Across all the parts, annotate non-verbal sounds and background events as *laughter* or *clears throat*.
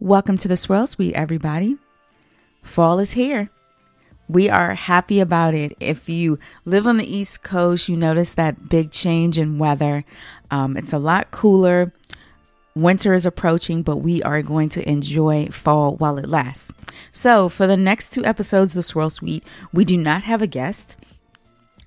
Welcome to the Swirl Suite, everybody. Fall is here. We are happy about it. If you live on the East Coast, you notice that big change in weather. Um, it's a lot cooler. Winter is approaching, but we are going to enjoy fall while it lasts. So, for the next two episodes of the Swirl Suite, we do not have a guest.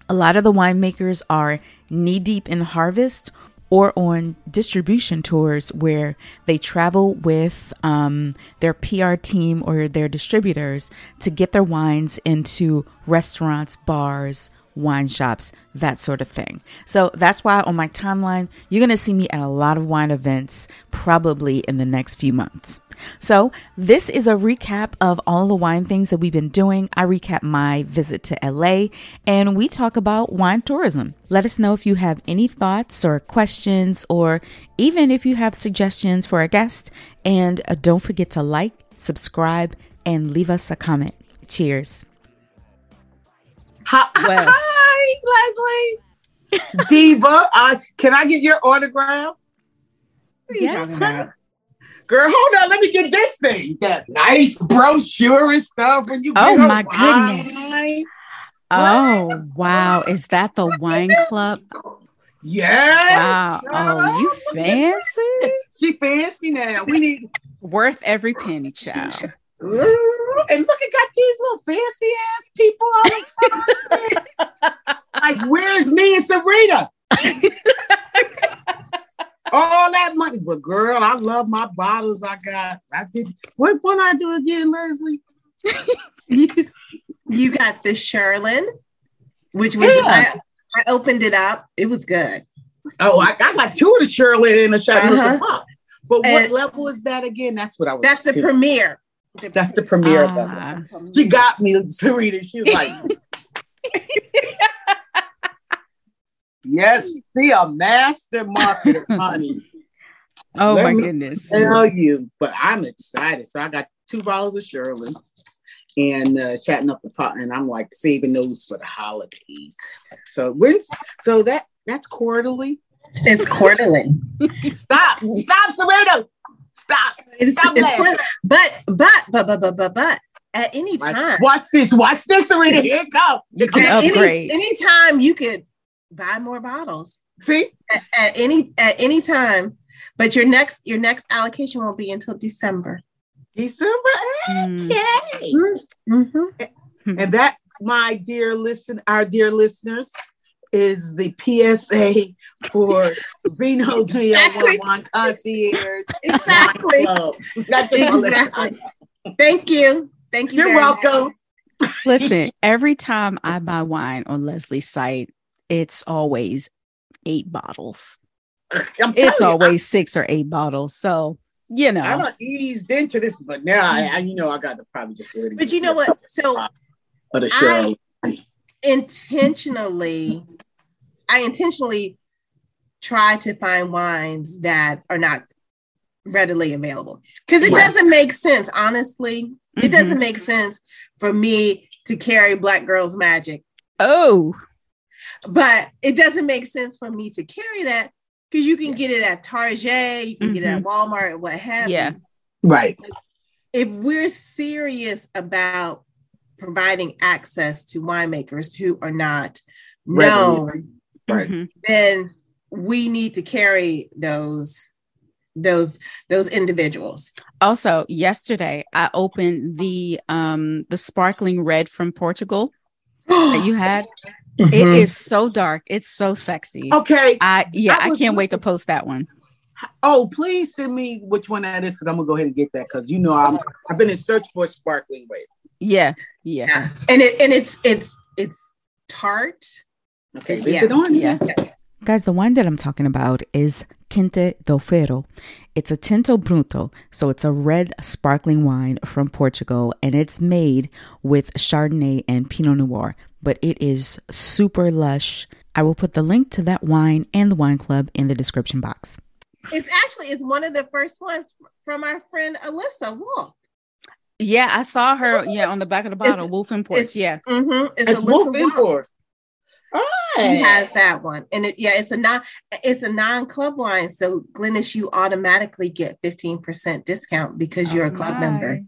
A lot of the winemakers are knee deep in harvest or on distribution tours where they travel with um, their PR team or their distributors to get their wines into restaurants, bars, wine shops, that sort of thing. So that's why on my timeline, you're going to see me at a lot of wine events probably in the next few months. So, this is a recap of all the wine things that we've been doing. I recap my visit to LA and we talk about wine tourism. Let us know if you have any thoughts or questions, or even if you have suggestions for a guest. And uh, don't forget to like, subscribe, and leave us a comment. Cheers. Hi, *laughs* Well. hi Leslie. Diva, uh, can I get your autograph? What are you Yes, talking about? Girl, hold on. Let me get this thing. That nice brochure and stuff. When you Oh, get a my goodness. wine. Oh, wow. Is that the wine club? Yes. Wow. Oh, you fancy? *laughs* She fancy now. We need. Worth every penny, child. And look, it got these little fancy ass people on the side. like, where's me and Sarita? All that money, but girl, I love my bottles. I got. I did. What one I do again, Leslie? You, *laughs* you got the Sherlin, which was Yeah. I, I opened it up. It was good. Oh, I, I got two of the Shirley in the shot. Uh-huh. But what And- level is that again? That's what I was. That's the curious. Premiere. That's the premiere level. She got me, to read it. She was like, *laughs* "Yes, she a master marketer, *laughs* honey." Oh, Let my me goodness. Tell you, but I'm excited. So I got two bottles of Shirley and uh, chatting up the pot, and I'm like saving those for the holidays. So when's so that that's quarterly. It's quarterly. Stop, stop, Sarita. Stop. It's, Stop it's laughing. but but but but but but but at any time, watch this. Watch this, Sarita. Here it go. Here can comes- at any upgrade. anytime you could buy more bottles See, at, at any at any time. But your next your next allocation won't be until December. December. Mm. Okay. Mm-hmm. And that, my dear listen, our dear listeners, is the PSA for Vino *laughs* Exactly. 301 Concierge. Exactly. Club. That's just all that- Exactly. Thank you. Thank you. You're very much. welcome. Listen, every time I buy wine on Leslie's site, it's always eight bottles. I'm It's you, always six or eight bottles. So, you know, I know, don't eased into this, but now I, I you know I got to probably just go But you know what? So of the show. intentionally, I intentionally try to find wines that are not readily available because it Right. doesn't make sense. Honestly, it Mhm. doesn't make sense for me to carry Black Girls Magic, oh, but it doesn't make sense for me to carry that because you can get it at Target, you can get it at Walmart, what have Yeah. you. right. if we're serious about providing access to winemakers who are not known, Right. mhm. then we need to carry those those those individuals. also yesterday I opened the um the sparkling red from Portugal that you had. *gasps* It Mhm. is so dark. It's so sexy. Okay. I yeah, I I, can't wait to post that one. Oh, please send me which one that is because I'm gonna go ahead and get that because you know I'm I've been in search for sparkling red. Yeah, yeah. yeah, and it and it's it's it's tart. Okay, Yeah. it on? Yeah. Guys, the wine that I'm talking about is Quinta do Ferro. It's a Tinto Bruto, so it's a red sparkling wine from Portugal, and it's made with Chardonnay and Pinot Noir, but it is super lush. I will put the link to that wine and the wine club in the description box. It's actually it's one of the first ones from our friend Alyssa Wolf. Yeah, I saw her. Yeah, on the back of the bottle, It's- Wolf Imports. it's- Yeah, Mm-hmm. It's, It's Alyssa Wolf Import. He has that one, and it, yeah, it's a non it's a non club wine. So Glynis, you automatically get fifteen percent discount because you're a club member.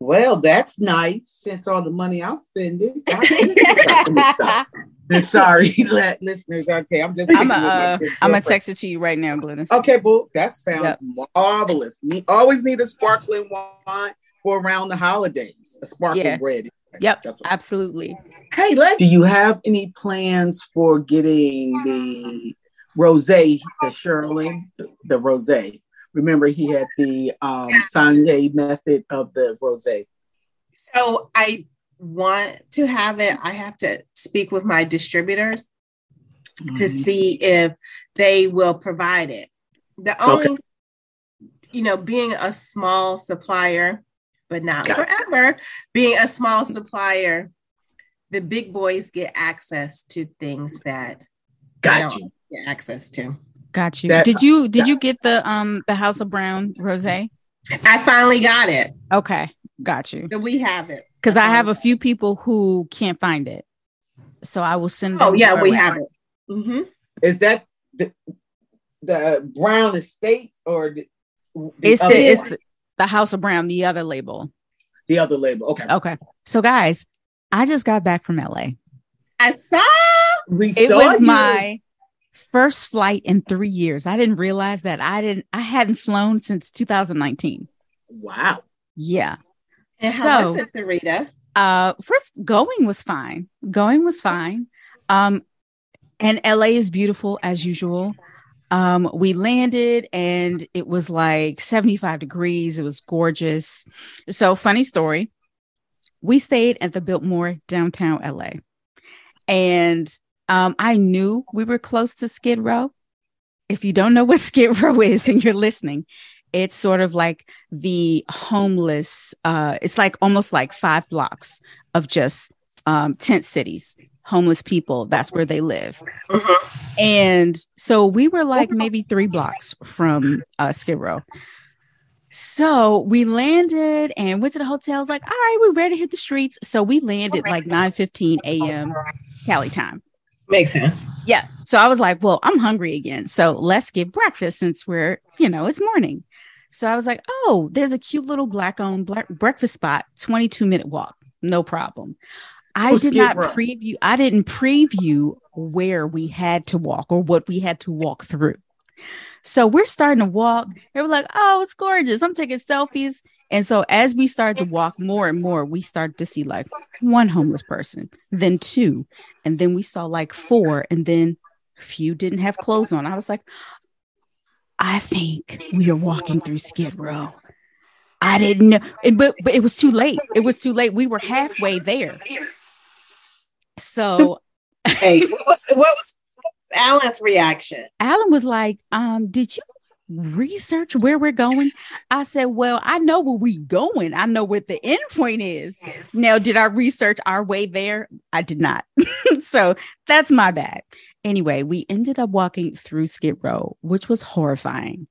Well, that's nice. Since all the money I'm spending, *laughs* I'm *laughs* sorry, let listeners. Okay, I'm just. I'm picking with my uh, I'm gonna girlfriend. text it to you right now, Glynis. Okay, boo. That sounds Yep. marvelous. Ne- always need a sparkling wine for around the holidays. A sparkling Yeah. red. Yep, That's absolutely. Hey, Les, do you have any plans for getting the rosé, the Sherlin, the rosé? Remember, he had the um, saignée method of the rosé. So I want to have it. I have to speak with my distributors to Mhm. see if they will provide it. The Okay. only, you know, being a small supplier, but not Got it. forever, being a small supplier, the big boys get access to things that Got don't you. get access to. Got you. That- did you did you get the um the House of Brown rosé? I finally got it. Okay, got you. So we have it. Because I have a few people who can't find it, so I will send. Oh yeah, we way. have it. Mm-hmm. Is that the, the Brown Estates or the, the It's other the it's one? the, the House of Brown, the other label. the other label? Okay. Okay, so guys, I just got back from LA. I saw. We It saw was you. my first flight in three years. I didn't realize that I didn't. I hadn't flown since 2019. Wow. Yeah. And how So- was it, Sarita? uh first going was fine going was fine um and la is beautiful as usual um we landed and it was like 75 degrees. It was gorgeous. So funny story. We stayed at the biltmore downtown la and um i knew we were close to skid row. If you don't know what *laughs* skid row is and you're listening it's sort of like the homeless uh it's like almost like five blocks of just um tent cities homeless people that's where they live and so we were like maybe three blocks from uh skid row so we landed and went to the hotel I like all right we're ready to hit the streets so we landed like 9 15 a.m cali time Makes sense. yeah. So I was like, well, I'm hungry again. So let's get breakfast since we're, you know, it's morning. So I was like, oh, there's a cute little black owned black breakfast spot, 22 minute walk. No problem. I did not Row. preview, I didn't preview where we had to walk or what we had to walk through. So we're starting to walk. They were like, oh, it's gorgeous. I'm taking selfies. And so as we started to walk more and more, we started to see like one homeless person, then two, and then we saw like four, and then a few didn't have clothes on. I was like, I think we are walking through Skid Row. I didn't know, and- but but it was too late. It was too late. We were halfway there. So *laughs* Hey, what was what was, what was Alan's reaction? Alan was like, um, did you research where we're going? I said, Well, I know where we going. I know what the end point is. Now, did I research our way there? I did not. *laughs* so that's my bad. Anyway, we ended up walking through Skid Row, which was horrifying.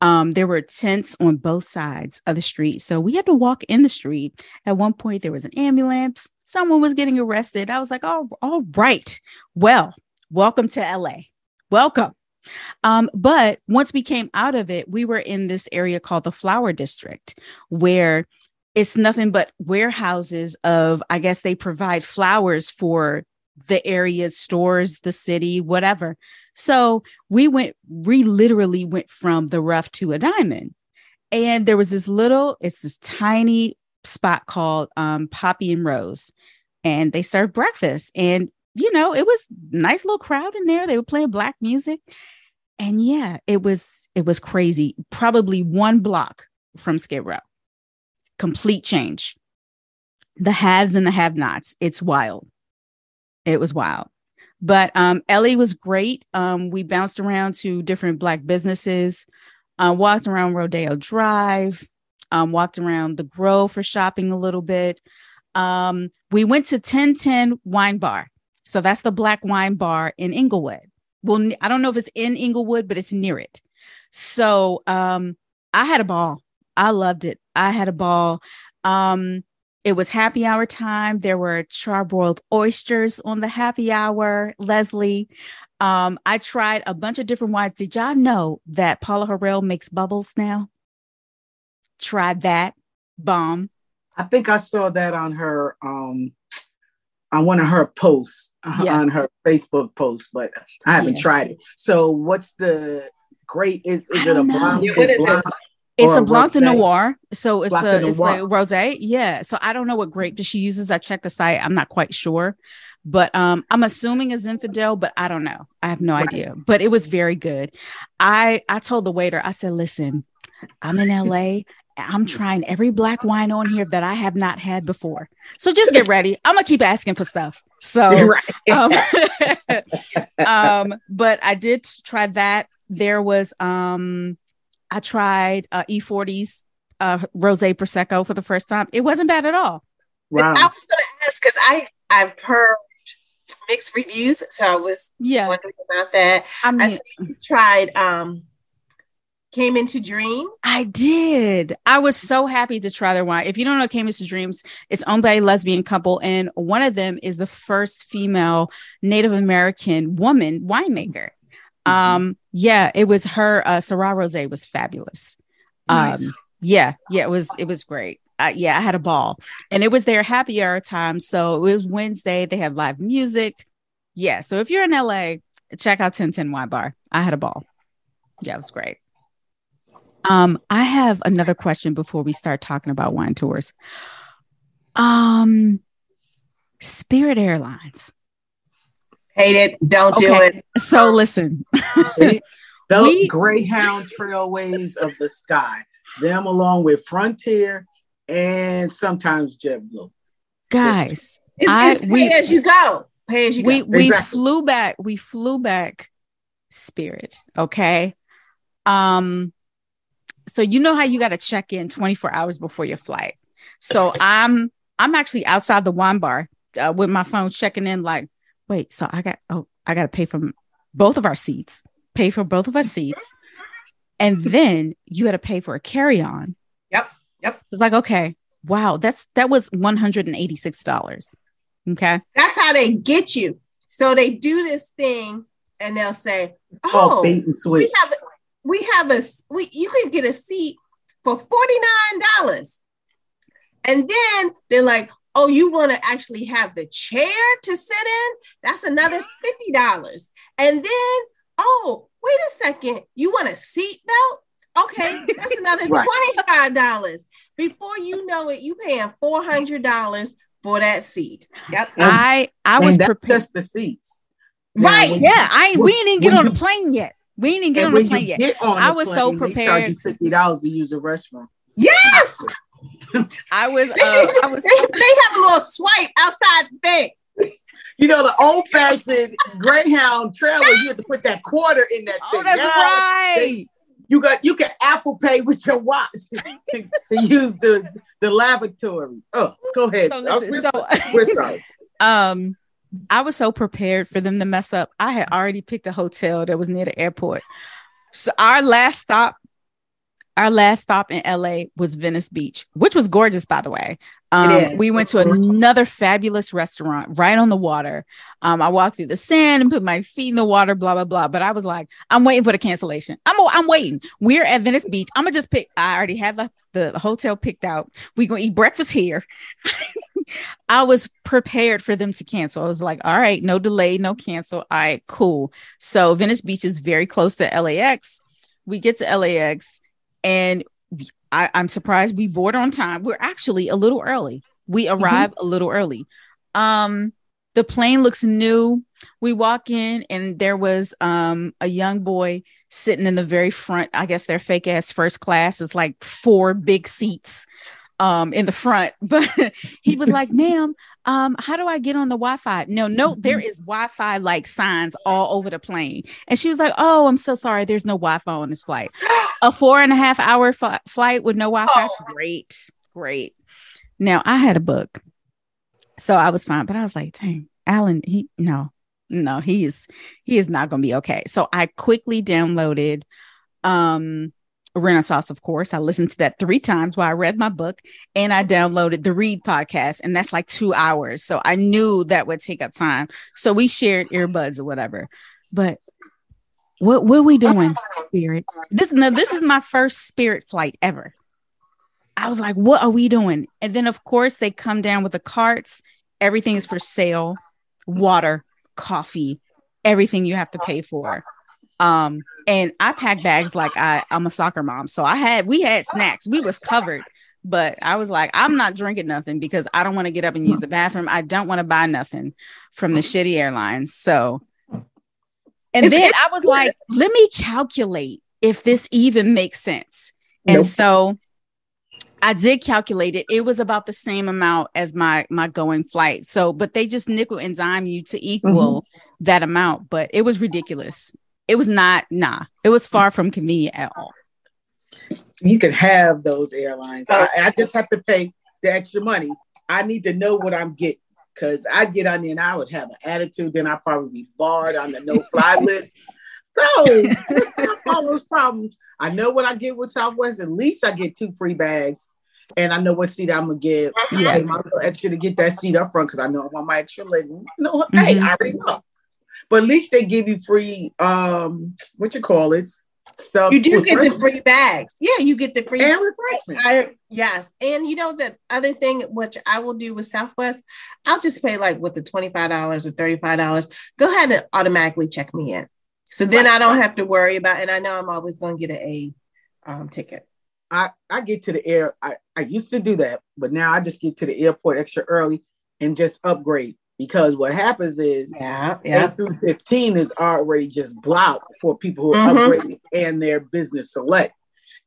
Um, there were tents on both sides of the street. So we had to walk in the street. At one point, there was an ambulance. Someone was getting arrested. I was like, oh, all right. Well, welcome to LA. Welcome. Um, but once we came out of it, we were in this area called the Flower District, where it's nothing but warehouses of, I guess they provide flowers for the area stores, the city, whatever. So we went, we literally went from the rough to a diamond. And there was this little, it's this tiny spot called um, Poppy and Rose. And they served breakfast. And, you know, it was nice little crowd in there. They were playing black music. And yeah, it was it was crazy. Probably one block from Skid Row. Complete change. The haves and the have-nots. It's wild. It was wild. But um, LA was great. Um, we bounced around to different black businesses, uh, walked around Rodeo Drive, um, walked around the Grove for shopping a little bit. Um, we went to 1010 Wine Bar. So that's the black wine bar in Inglewood. Well, I don't know if it's in Inglewood, but it's near it. So um, I had a ball. I loved it. I had a ball. Um, it was happy hour time. There were charbroiled oysters on the happy hour, Leslie. Um, I tried a bunch of different wines. Did y'all know that Paula Harrell makes bubbles now? Tried that. Bomb. I think I saw that on her um on one of her posts uh, Yeah. on her Facebook post, but I haven't Yeah. tried it. So what's the great is, is it a don't know. blonde? Yeah, what is it? It's or a Blanc de? Noir. So it's Blanc a it's like rosé. Yeah. So I don't know what grape she uses. I checked the site. I'm not quite sure. But um, I'm assuming it's Zinfandel, but I don't know. I have no Right. idea. But it was very good. I I told the waiter, I said, listen, I'm in LA. I'm *laughs* trying every black wine on here that I have not had before. So just get ready. I'm gonna keep asking for stuff. So *laughs* right. um, *laughs* um, but I did try that. There was um, I tried uh, E40's uh, rosé prosecco for the first time. It wasn't bad at all. wow. I was gonna ask because I I've heard mixed reviews, so I was Yeah, wondering about that. I I mean, see you tried um Camins 2 Dreams. I did. I was so happy to try their wine. If you don't know Camins 2 Dreams, it's owned by a lesbian couple, and one of them is the first female Native American woman winemaker. Mhm. Um, yeah, it was her uh Syrah Rosé was fabulous. Nice. Um, yeah, yeah, it was it was great. Uh, yeah, I had a ball, and it was their happy hour time. So it was Wednesday. They had live music. Yeah, so if you're in LA, check out 1010 Wine Bar. I had a ball. Yeah, it was great. Um, I have another question before we start talking about wine tours. Um, Spirit Airlines. Hate it. Don't do it. so listen. *laughs* the We- Greyhound Trailways of the Sky, them along with Frontier and sometimes JetBlue. Guys, It's, I- it's pay we- as you go. Pay as you we go. we Exactly. flew back we flew back spirit okay um so you know how you got to check in 24 hours before your flight so *laughs* i'm i'm actually outside the wine bar uh, with my phone checking in like wait so i got oh i got to pay for both of our seats pay for both of our seats and then you had to pay for a carry-on Yep, yep. it's like okay wow that's that was $186 okay That's how they get you. So they do this thing and they'll say, Oh, "Oh, bait and switch. we have a, we have a we you can get a seat for $49." And then they're like, "Oh, you want to actually have the chair to sit in? That's another $50." And then, "Oh, wait a second. You want a seat belt? Okay, that's *laughs* another Right. $25." Before you know it, you paying $400 for that seat. Yep. And- i i was that's prepared just the seats. Now, Right, when- Yeah, I ain't, we didn't even get on you- the plane yet. We ain't even get on the plane yet. on I the was so prepared. they charge you fifty dollars to use a restroom. Yes. I was, They, uh, I was, they, they have a little swipe outside the thing. You know the old fashioned Greyhound trailer. You have to put that quarter in that oh, thing. that's Now, right. they- you got you can Apple Pay with your watch to, to use the the lavatory. Oh, go ahead. So Oh, listen, we're, so, we're sorry. *laughs* um, I was so prepared for them to mess up. I had already picked a hotel that was near the airport. So our last stop, our last stop in LA was Venice Beach, which was gorgeous, by the way. Um, we went to another fabulous restaurant right on the water. Um, I walked through the sand and put my feet in the water, blah blah blah. But I was like, I'm waiting for the cancellation. I'm I'm waiting. We're at Venice Beach. I'm gonna just pick. I already have the, the hotel picked out. We're gonna eat breakfast here. *laughs* I was prepared for them to cancel. I was like, all right, no delay, no cancel. All right, cool. So Venice Beach is very close to LAX. We get to LAX and I, I'm surprised we board on time. We're actually a little early. We arrive a little early. Um, the plane looks new. We walk in and there was um a young boy sitting in the very front. I guess their fake ass first class is like four big seats um in the front *laughs* but he was like *laughs* ma'am um how do i get on the wi-fi? No no there is wi-fi like signs all over the plane. And she was like oh i'm so sorry there's no wi-fi on this flight. A *gasps* four and a half hour fl- flight with no wi-fi? Oh. great great. Now i had a book so i was fine but i was like dang alan he no no he is he is not gonna be okay. So i quickly downloaded um Renaissance, of course. I listened to that three times while I read my book and I downloaded the Read podcast, and that's like two hours. So I knew that would take up time. So we shared earbuds or whatever. But what what we doing, Spirit? This no, this is my first Spirit flight ever. I was like, what are we doing? And then of course they come down with the carts. Everything is for sale, water, coffee, everything you have to pay for. Um, and I pack bags like I, I'm a soccer mom. So I had we had snacks. We was covered, but I was like, I'm not drinking nothing because I don't want to get up and use the bathroom. I don't want to buy nothing from the shitty airlines. So and then I was like, let me calculate if this even makes sense. And nope. so I did calculate it. It was about the same amount as my my going flight. So, but they just nickel and dime you to equal mm-hmm. that amount. But it was ridiculous. It was not nah. It was far from convenient at all. You can have those airlines. I, I just have to pay the extra money. I need to know what I'm getting because I get on there and I would have an attitude. Then I'd probably be barred on the no fly *laughs* list. So all those problems. I know what I get with Southwest. At least I get two free bags and I know what seat I'm gonna get. Yeah, pay my little extra to get that seat up front because I know I want my extra leg. You know, mm-hmm. hey, I already know. But at least they give you free um what you call it stuff. You do get the free bags. Yeah, you get the free and refreshment. yes, and you know the other thing which I will do with Southwest, I'll just pay like with the twenty five dollars or thirty five dollars. Go ahead and automatically check me in, so then I don't have to worry about. And I know I'm always going to get an A um, ticket. I, I get to the air. I, I used to do that, but now I just get to the airport extra early and just upgrade because what happens is yeah, yeah. 8 through 15 is already just blocked for people who are mm-hmm. upgrading and their business select.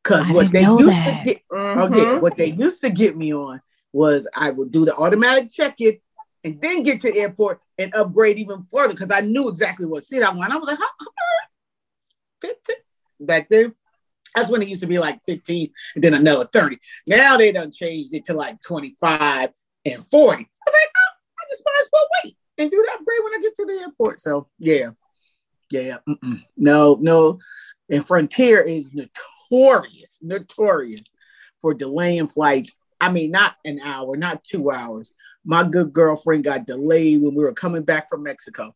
Because what they used that. to get mm-hmm. okay, what they used to get me on was I would do the automatic check-in and then get to the airport and upgrade even further because I knew exactly what seat I want. I was like, huh? 15 back then. That's when it used to be like 15 and then another 30. Now they done changed it to like 25 and 40. I was like, oh, just might as well wait and do the upgrade when I get to the airport. So yeah, yeah, mm-mm. no, no. And Frontier is notorious, notorious for delaying flights. I mean, not an hour, not two hours. My good girlfriend got delayed when we were coming back from Mexico.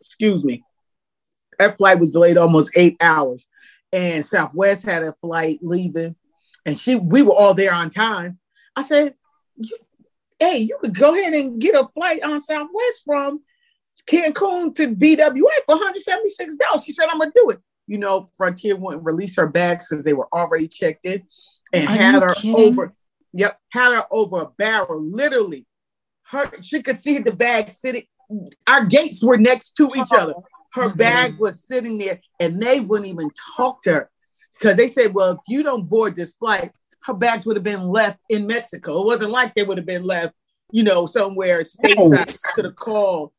Excuse me. That flight was delayed almost eight hours and Southwest had a flight leaving, and she we were all there on time. I said, "Hey, you could go ahead and get a flight on Southwest from Cancun to BWI for 176 dollars." She said, "I'm gonna do it." You know, Frontier wouldn't release her bags because they were already checked in, and Are had her kidding? over. Yep, had her over a barrel, literally. Her she could see the bag sitting. Our gates were next to each other. Her mm-hmm. bag was sitting there and they wouldn't even talk to her because they said, well, if you don't board this flight, her bags would have been left in Mexico. It wasn't like they would have been left, you know, somewhere stateside could have called.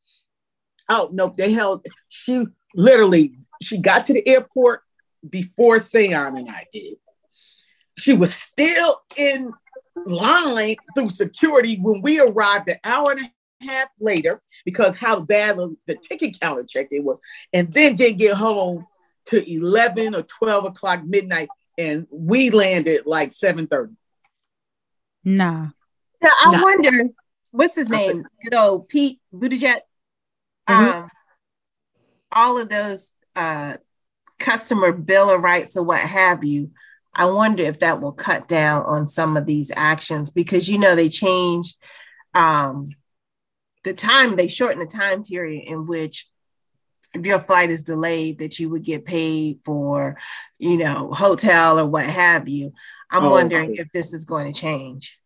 Oh, nope. They held, she literally, she got to the airport before Sayon and I did. She was still in line through security when we arrived an hour and a half later because how bad the ticket counter check it was, and then didn't get home to 11 or 12 o'clock midnight, and we landed like 7:30. Nah. Now, I nah. wonder what's his name? Good old Pete Buttigieg. Mm-hmm. Um, all of those uh, customer bill of rights or what have you. I wonder if that will cut down on some of these actions because you know they changed um, the time they shorten the time period in which if your flight is delayed that you would get paid for you know hotel or what have you i'm oh, wondering if this is going to change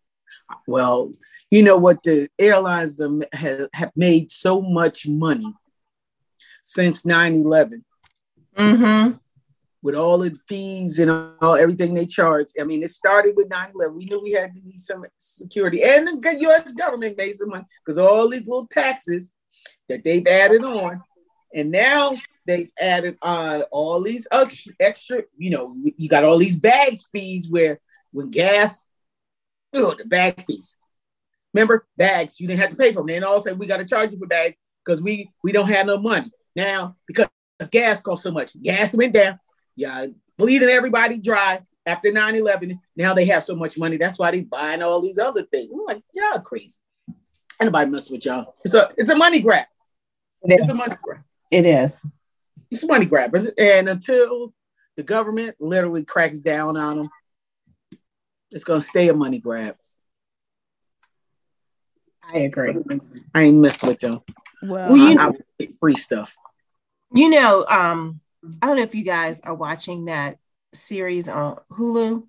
well you know what the airlines have, have made so much money since 9-11 mm-hmm with all the fees and all everything they charge. I mean, it started with 9-11. We knew we had to need some security. And the US government made some money because all these little taxes that they've added on. And now they've added on all these extra, extra, you know, you got all these bag fees where when gas, oh, the bag fees. Remember, bags, you didn't have to pay for them. Then all of a sudden we got to charge you for bags because we we don't have no money. Now, because gas costs so much, gas went down, yeah, bleeding everybody dry after 9-11. Now they have so much money. That's why they buying all these other things. We're like, y'all crazy. Anybody mess with y'all. It's a it's a money grab. It's a money grab. It is. It's money grab. And until the government literally cracks down on them, it's gonna stay a money grab. I agree. I ain't messing with them. Well, Well, you- I, I would get free stuff. You know, um, I don't know if you guys are watching that series on Hulu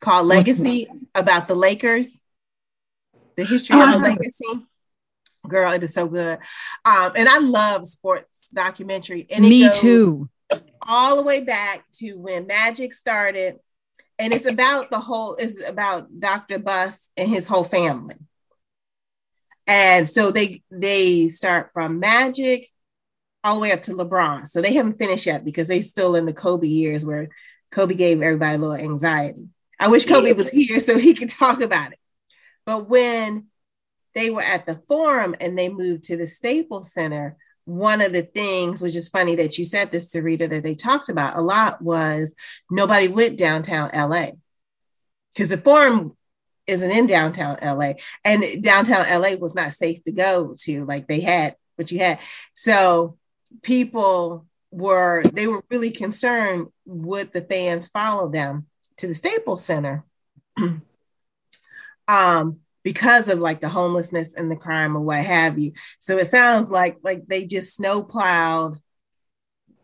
called Legacy about the Lakers, the history of the Uh-huh. legacy. Girl, it is so good. Um, and I love sports documentary. And me too. all the way back to when Magic started. And it's about the whole, it's about Dr. Buss and his whole family. And so they they start from Magic all the way up to LeBron. So they haven't finished yet because they still in the Kobe years where Kobe gave everybody a little anxiety. I wish Kobe was here so he could talk about it. But when they were at the forum and they moved to the Staples Center, one of the things, which is funny that you said this, Sarita, that they talked about a lot was nobody went downtown LA because the forum isn't in downtown LA and downtown LA was not safe to go to. Like they had what you had. So people were, they were really concerned would the fans follow them to the Staples Center. *clears throat* um, because of like the homelessness and the crime or what have you. So it sounds like like they just snowplowed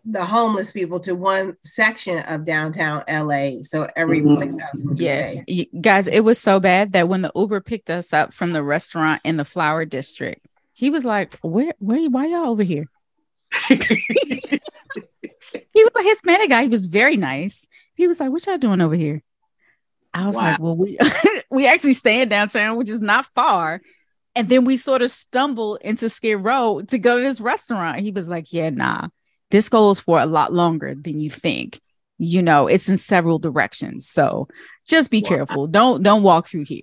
the homeless people to one section of downtown LA. So every Mhm. place else would be Yeah, safe. Guys, it was so bad that when the Uber picked us up from the restaurant in the Flower District, he was like, "Where, where, why y'all over here?" *laughs* He was a Hispanic guy. He was very nice. He was like, "What y'all doing over here?" I was Wow. like, "Well, we *laughs* we actually stay in downtown, which is not far." And then we sort of stumbled into Skid Row to go to this restaurant. He was like, "Yeah, nah, this goes for a lot longer than you think. You know, it's in several directions, so just be Wow. careful. Don't don't walk through here."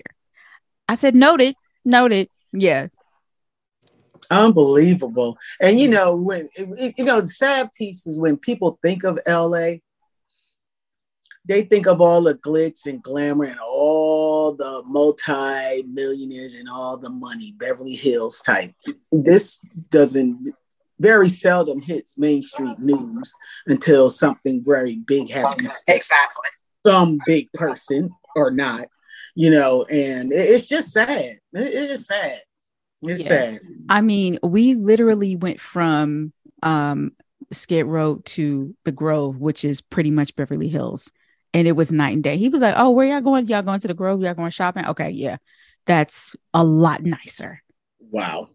I said, "Noted, noted. Yeah, Unbelievable. And you know, when you know, the sad piece is when people think of LA, they think of all the glitz and glamour and all the multi-millionaires and all the money, Beverly Hills type. This doesn't very seldom hits Main Street news until something very big happens. Exactly. Some big person or not, you know, and it's just sad. It- it is sad. It's Yeah. sad. I mean, we literally went from um Skid Row to the Grove, which is pretty much Beverly Hills. And it was night and day. He was like, Oh, where y'all going? Y'all going to the Grove? Y'all going shopping? Okay, yeah. That's a lot nicer. Wow.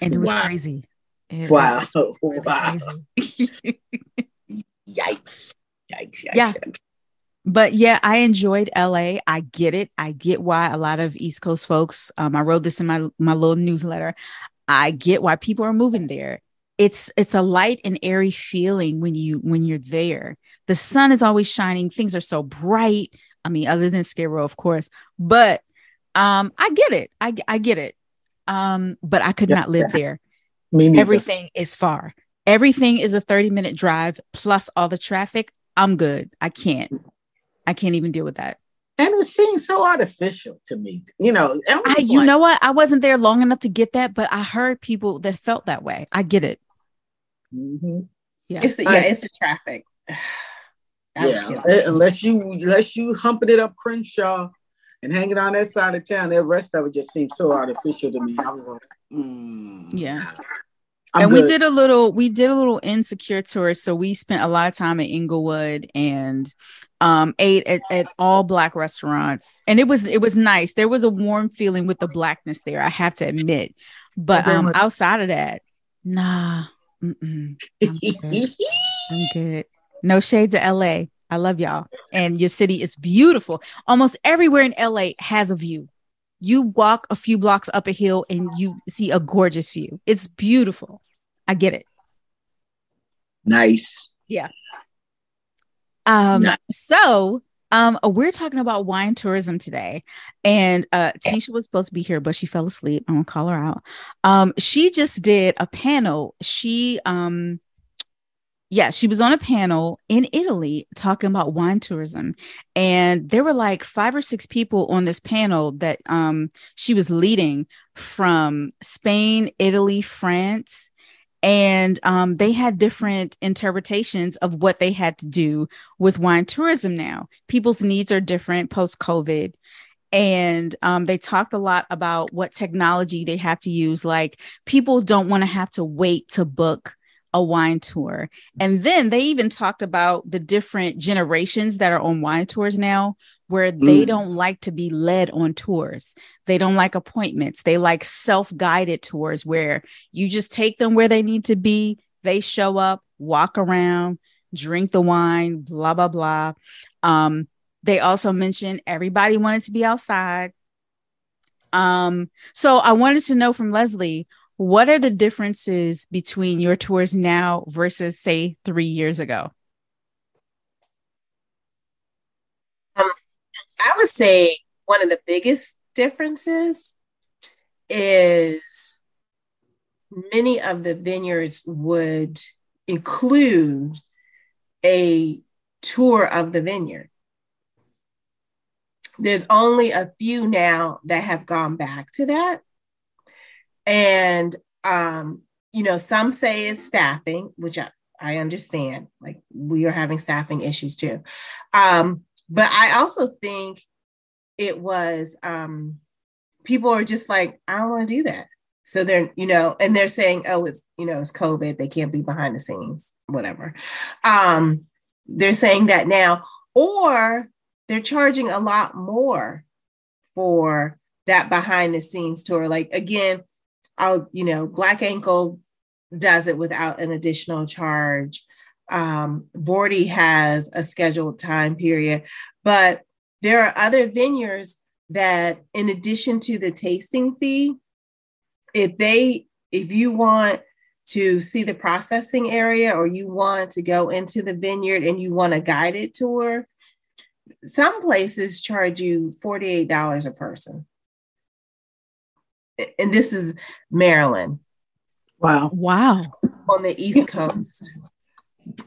And it was Wow. crazy. It Wow. was *laughs* really *laughs* Wow. crazy. Yikes. Yikes. Yikes. Yeah. yikes. but yeah, I enjoyed LA. I get it. I get why a lot of East Coast folks, um, I wrote this in my my little newsletter. I get why people are moving there. It's it's a light and airy feeling when you when you're there. The sun is always shining. Things are so bright. I mean, other than Skid Row, of course, but um, I get it. I I get it. Um, but I could Yeah. not live there. Me. Everything is far. Everything is a 30 minute drive plus all the traffic. I'm good. I can't. I can't even deal with that. And it seems so artificial to me. You know, I'm I, just you like, know what? I wasn't there long enough to get that, but I heard people that felt that way. I get it. mhm. Yeah. It's the, yeah, it's the traffic. *sighs* Yeah. Unless you unless you humping it up Crenshaw and hanging on that side of town, the rest of it just seems so artificial to me. I was like, mm, Yeah. I'm and we did a little, we did a little insecure tour. So we spent a lot of time at Inglewood and um ate at, at all black restaurants. And it was it was nice. There was a warm feeling with the blackness there, I have to admit. But very um much. outside of that, nah. Mm-mm. I'm good. *laughs* I'm good. No shade to LA. I love y'all. And your city is beautiful. Almost everywhere in LA has a view. You walk a few blocks up a hill and you see a gorgeous view. It's beautiful. I get it. nice. Um, Nice. so um we're talking about wine tourism today. And uh Tanisha was supposed to be here, but she fell asleep. I'm gonna call her out. Um, she just did a panel. She um yeah, she was on a panel in Italy talking about wine tourism. And there were like five or six people on this panel that um, she was leading from Spain, Italy, France. And um, they had different interpretations of what they had to do with wine tourism now. People's needs are different post COVID. And um, they talked a lot about what technology they have to use. Like, people don't want to have to wait to book a wine tour. And then they even talked about the different generations that are on wine tours now, where they mm. don't like to be led on tours. They don't like appointments. They like self guided tours where you just take them where they need to be. They show up, walk around, drink the wine, blah, blah, blah. Um, they also mentioned everybody wanted to be outside. Um, so I wanted to know from Leslie, what are the differences between your tours now versus, say, three years ago? Um, I would say one of the biggest differences is many of the vineyards would include a tour of the vineyard. There's only a few now that have gone back to that. And um, you know, some say it's staffing, which I, I understand. Like we are having staffing issues too. Um, but I also think it was um people are just like, I don't want to do that. So they're, you know, and they're saying, oh, it's, you know, it's COVID. They can't be behind the scenes, whatever. Um, they're saying that now, or they're charging a lot more for that behind the scenes tour. Like again, I'll, you know, Black Ankle does it without an additional charge. Um, Boordy has a scheduled time period, but there are other vineyards that, in addition to the tasting fee, if they, if you want to see the processing area or you want to go into the vineyard and you want a guided tour, some places charge you $48 a person and this is Maryland. Wow. Wow. On the East Coast.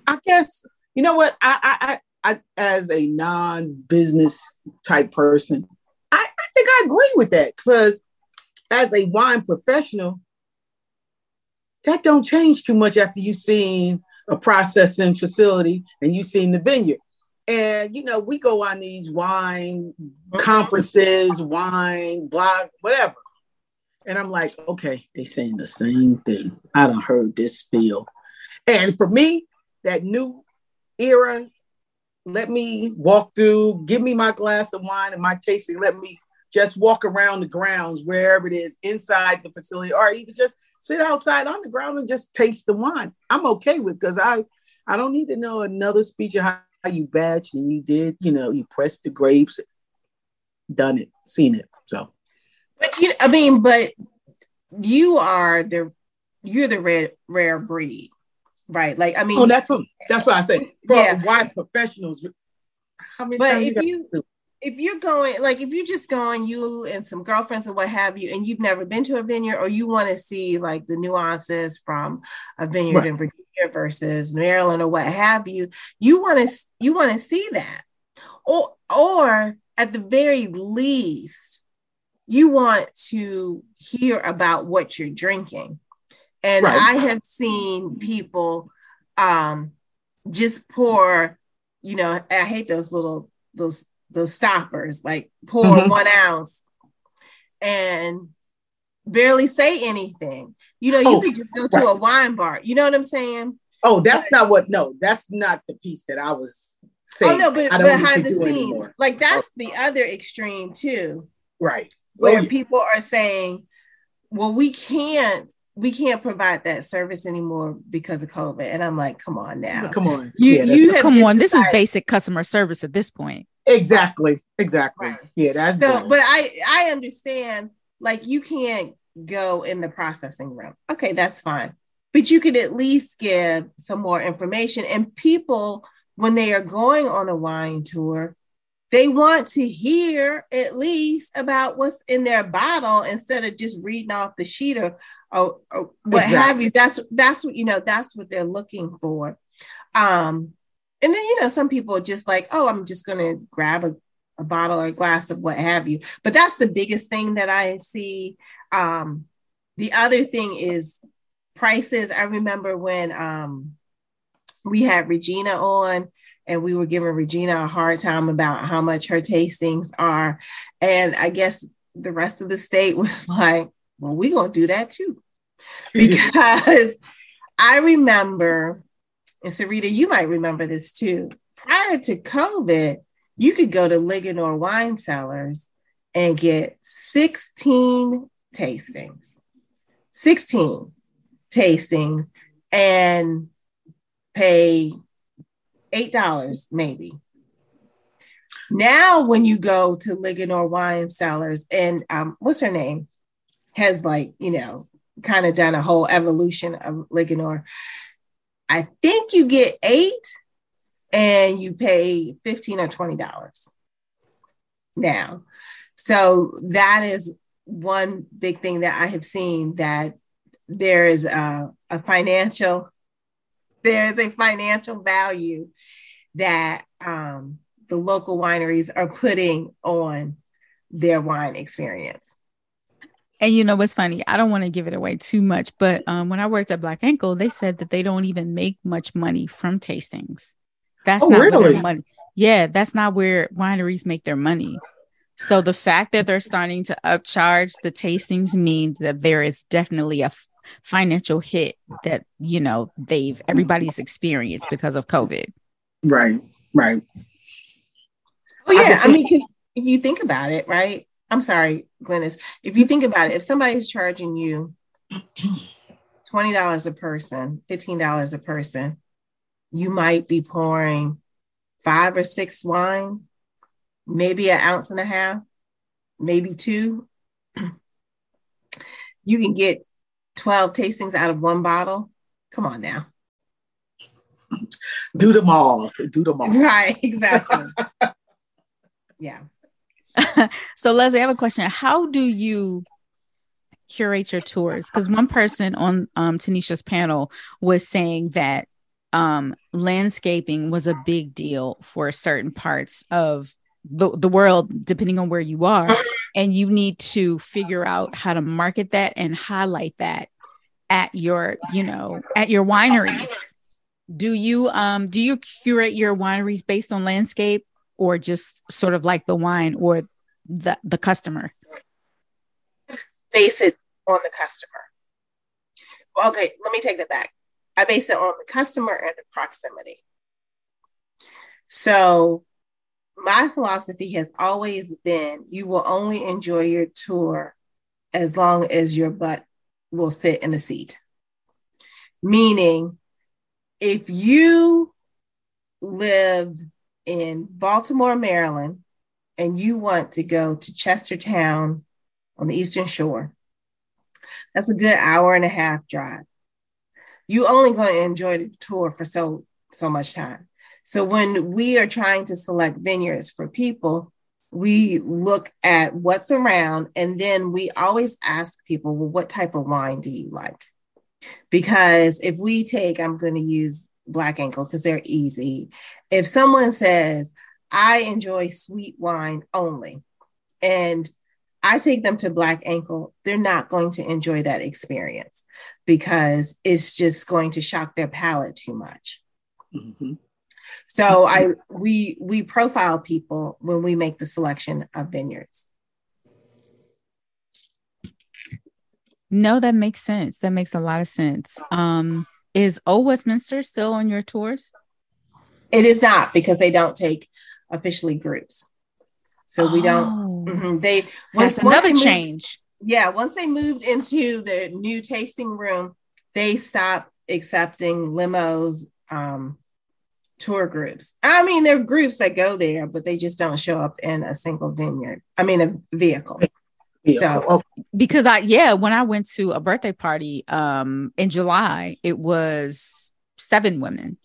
I guess, you know what? I, I, I, as a non-business type person, I, I think I agree with that because as a wine professional, that don't change too much after you've seen a processing facility and you've seen the vineyard. And you know, we go on these wine conferences, wine blog, whatever. And I'm like, okay, they saying the same thing. I don't heard this spiel. And for me, that new era, let me walk through, give me my glass of wine and my tasting, let me just walk around the grounds wherever it is inside the facility, or even just sit outside on the ground and just taste the wine. I'm okay with because I I don't need to know another speech of how, you batched and you did, you know, you pressed the grapes, done it, seen it. So but you, I mean, but you are the you're the rare rare breed, right? Like, I oh, mean, oh, that's what that's what I say. For yeah. why professionals? How many? But if you, you if you're going like if you're just going you and some girlfriends or what have you and you've never been to a vineyard or you want to see like the nuances from a vineyard right. in virginia versus maryland or what have you you want to you want to see that or or at the very least you want to hear about what you're drinking. And right. I have seen people um, just pour, you know, I hate those little those those stoppers, like pour mm-hmm. one ounce and barely say anything. You know, you oh, could just go to right. a wine bar. You know what I'm saying? Oh, that's but, not what. No, that's not the piece that I was saying. Oh no, but behind the scenes, like that's oh. the other extreme too. Right where oh, people are saying, well, we can't we can't provide that service anymore because of COVID. And I'm like, come on now. Come on. You, yeah, you have come on. This is basic customer service at this point. Exactly. Exactly. Right. Yeah, that's so but I I understand like you can't go in the processing room. Okay, that's fine. But you could at least give some more information. And people, when they are going on a wine tour, they want to hear at least about what's in their bottle instead of just reading off the sheet or, or, or what exactly. have you. That's that's what you know. That's what they're looking for. Um, and then you know, some people just like, oh, I'm just gonna grab a, a bottle or a glass of what have you. But that's the biggest thing that I see. Um, the other thing is prices. I remember when um we had Regina on and we were giving Regina a hard time about how much her tastings are. And I guess the rest of the state *laughs* was like, well, we're going to do that too. *laughs* Because I remember, and Sarita, you might remember this too. Prior to COVID, you could go to Linganore wine cellars and get 16 tastings, 16 tastings, and pay $8 maybe. Now, when you go to Linganore wine cellars, and um, what's her name? Has like, you know, kind of done a whole evolution of Linganore. I think you get eight and you pay 15 or $20 now. So that is one big thing that I have seen that there is a, a financial there's a financial value that um, the local wineries are putting on their wine experience. And you know what's funny? I don't want to give it away too much, but um, when I worked at Black Ankle, they said that they don't even make much money from tastings. That's oh, not really? their money. Yeah, that's not where wineries make their money. So the fact that they're starting to upcharge the tastings means that there is definitely a financial hit that you know they've everybody's experienced because of COVID. Right, right. Oh yeah, I mean, if you think about it, right? I'm sorry, Glynis. If you think about it, if somebody's charging you twenty dollars a person, fifteen dollars a person, you might be pouring five or six wines, maybe an ounce and a half, maybe two. *clears throat* you can get 12 tastings out of one bottle. Come on now. Do them all. Do them all. Right, *laughs* exactly. yeah. *laughs* so Leslie, I have a question. How do you curate your tours? Because one person on um, Tanisha's panel was saying that um, landscaping was a big deal for certain parts of the, the world, depending on where you are. And you need to figure out how to market that and highlight that at your, you know, at your wineries. Do you um do you curate your wineries based on landscape or just sort of like the wine or the the customer? Base it on the customer. Okay, let me take that back. I base it on the customer and the proximity. So my philosophy has always been you will only enjoy your tour as long as your butt will sit in the seat. Meaning, if you live in Baltimore, Maryland, and you want to go to Chestertown on the Eastern Shore, that's a good hour and a half drive. You only going to enjoy the tour for so so much time. So when we are trying to select vineyards for people, we look at what's around and then we always ask people, well, what type of wine do you like? Because if we take, I'm going to use Black Ankle because they're easy. If someone says, I enjoy sweet wine only, and I take them to Black Ankle, they're not going to enjoy that experience because it's just going to shock their palate too much. Mm-hmm. So I we we profile people when we make the selection of vineyards. No, that makes sense. That makes a lot of sense. Um, is Old Westminster still on your tours? It is not because they don't take officially groups. So we don't. Oh. Mm-hmm, they once, That's another once they change. Moved, yeah, once they moved into the new tasting room, they stopped accepting limos, um, tour groups. I mean, there are groups that go there, but they just don't show up in a single vineyard. I mean, a vehicle. So, because I, yeah, when I went to a birthday party um in July, it was seven women.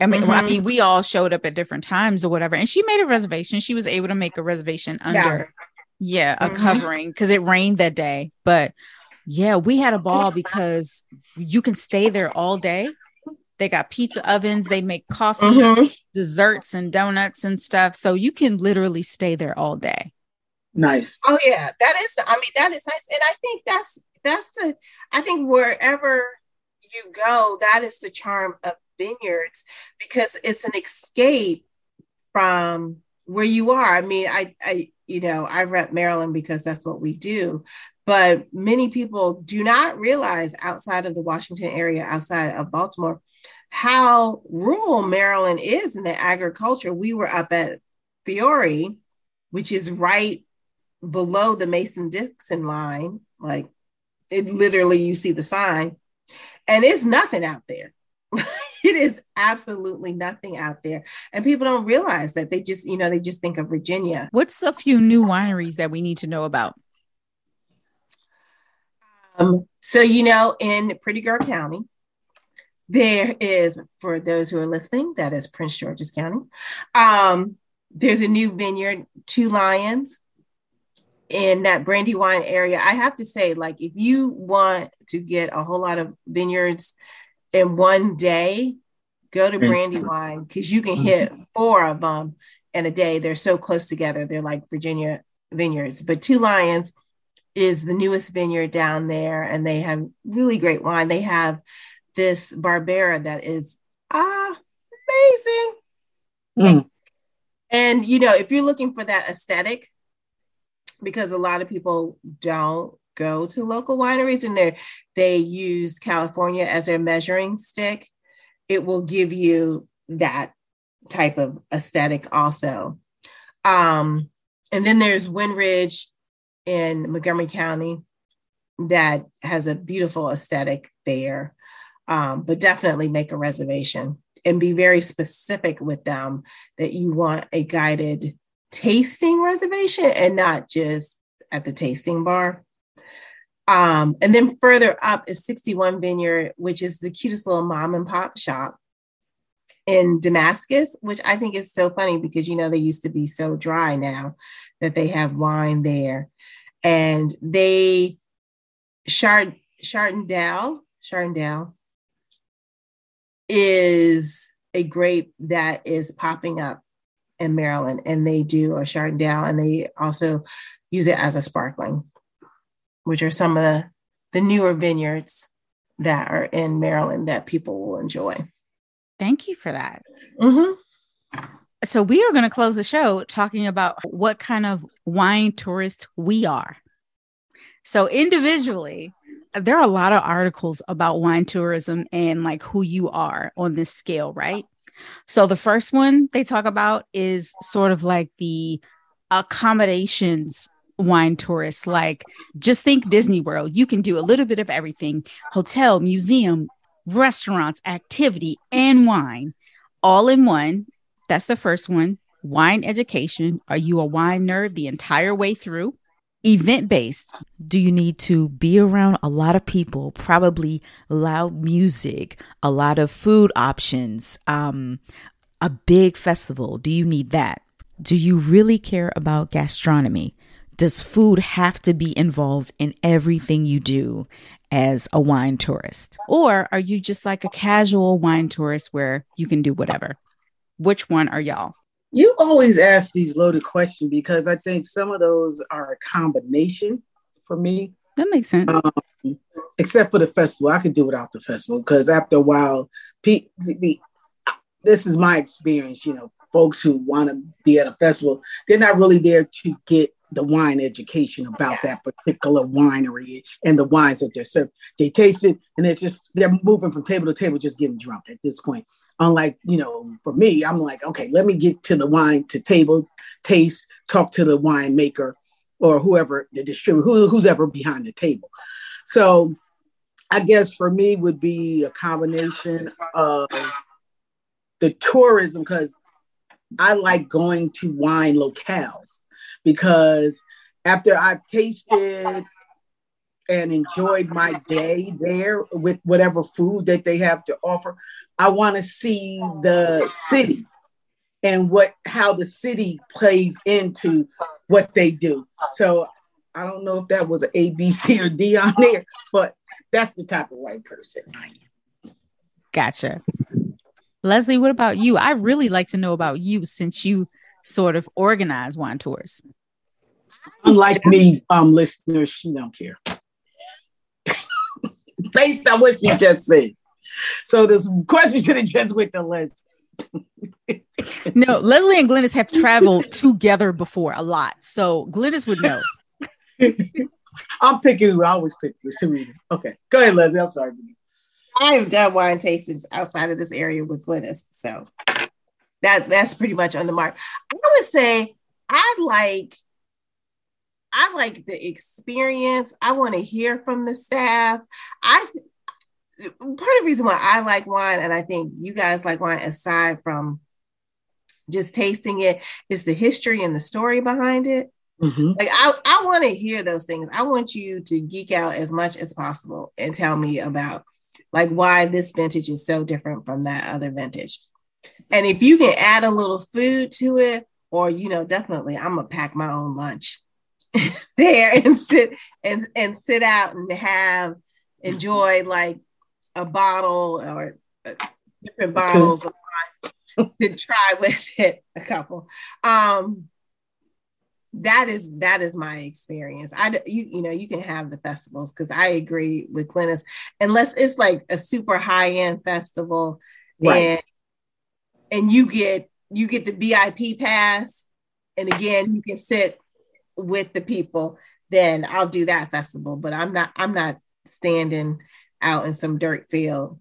I mean, mm-hmm. I mean, we all showed up at different times or whatever, and she made a reservation. She was able to make a reservation under, yeah, yeah a mm-hmm. covering because it rained that day. But yeah, we had a ball because you can stay there all day They got pizza ovens. They make coffee, mm-hmm. desserts, and donuts and stuff. So you can literally stay there all day. Nice. Oh yeah, that is. I mean, that is nice, and I think that's that's the. I think wherever you go, that is the charm of vineyards because it's an escape from where you are. I mean, I, I, you know, I rep Maryland because that's what we do. But many people do not realize outside of the Washington area, outside of Baltimore, how rural Maryland is in the agriculture. We were up at Fiore, which is right below the Mason Dixon line. Like it literally, you see the sign, and it's nothing out there. *laughs* it is absolutely nothing out there. And people don't realize that they just, you know, they just think of Virginia. What's a few new wineries that we need to know about? Um, so, you know, in Pretty Girl County, there is, for those who are listening, that is Prince George's County. Um, there's a new vineyard, Two Lions, in that Brandywine area. I have to say, like, if you want to get a whole lot of vineyards in one day, go to Brandywine because you can mm-hmm. hit four of them in a day. They're so close together. They're like Virginia vineyards. But Two Lions is the newest vineyard down there, and they have really great wine. They have this Barbera that is ah, amazing. Mm. And, and you know, if you're looking for that aesthetic, because a lot of people don't go to local wineries and they they use California as their measuring stick, it will give you that type of aesthetic also. Um, and then there's Windridge in Montgomery County that has a beautiful aesthetic there. Um, but definitely make a reservation and be very specific with them that you want a guided tasting reservation and not just at the tasting bar. Um, and then further up is 61 Vineyard, which is the cutest little mom and pop shop in Damascus, which I think is so funny because you know they used to be so dry now that they have wine there. And they Chard Chardonnay, Chardonnay is a grape that is popping up in Maryland, and they do a Chardonnay, and they also use it as a sparkling which are some of the, the newer vineyards that are in Maryland that people will enjoy. Thank you for that. Mm-hmm. So, we are going to close the show talking about what kind of wine tourist we are. So, individually, there are a lot of articles about wine tourism and like who you are on this scale, right? So, the first one they talk about is sort of like the accommodations wine tourists. Like, just think Disney World. You can do a little bit of everything hotel, museum, restaurants, activity, and wine all in one. That's the first one. Wine education. Are you a wine nerd the entire way through? Event based. Do you need to be around a lot of people, probably loud music, a lot of food options, um, a big festival? Do you need that? Do you really care about gastronomy? Does food have to be involved in everything you do as a wine tourist? Or are you just like a casual wine tourist where you can do whatever? Which one are y'all? You always ask these loaded questions because I think some of those are a combination for me. That makes sense. Um, except for the festival, I could do without the festival because after a while, the, the, this is my experience. You know, folks who want to be at a festival, they're not really there to get the wine education oh, about that particular winery and the wines that they're serving. They taste it and it's just they're moving from table to table, just getting drunk at this point. Unlike, you know, for me, I'm like, okay, let me get to the wine to table, taste, talk to the winemaker or whoever the distributor, who, who's ever behind the table. So I guess for me would be a combination of the tourism because I like going to wine locales because after I've tasted and enjoyed my day there with whatever food that they have to offer, I want to see the city and what how the city plays into what they do. So I don't know if that was A, B, C, or D on there, but that's the type of white person I am. Gotcha. Leslie, what about you? I really like to know about you since you sort of organize wine tours. Unlike me, um, listeners, she don't care. *laughs* Based on what she just said. So this question should have just went to Leslie. no, Leslie and Glynis have traveled *laughs* together before a lot. So Glynis would know. *laughs* I'm picking, I always pick the Serena. Okay, go ahead, Leslie. I'm sorry. I have done wine tastings outside of this area with Glynis. So that that's pretty much on the mark. I would say I like I like the experience. I want to hear from the staff. I part of the reason why I like wine, and I think you guys like wine, aside from just tasting it, is the history and the story behind it. Mm-hmm. Like I, I want to hear those things. I want you to geek out as much as possible and tell me about like why this vintage is so different from that other vintage. And if you can add a little food to it, or you know, definitely I'm gonna pack my own lunch *laughs* there and sit and and sit out and have enjoy like a bottle or uh, different bottles of wine to try *laughs* with it a couple. Um that is that is my experience. I you you know you can have the festivals because i agree with glynis. Unless it's like a super high end festival right. And you get you get the vip pass and again you can sit with the people then i'll do that festival but i'm not i'm not standing out in some dirt field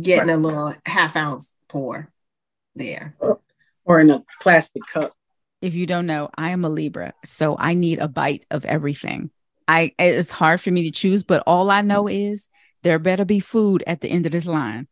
getting right. a little half ounce pour there or in a plastic cup if you don't know, I am a Libra, so I need a bite of everything. I it's hard for me to choose, but all I know is there better be food at the end of this line.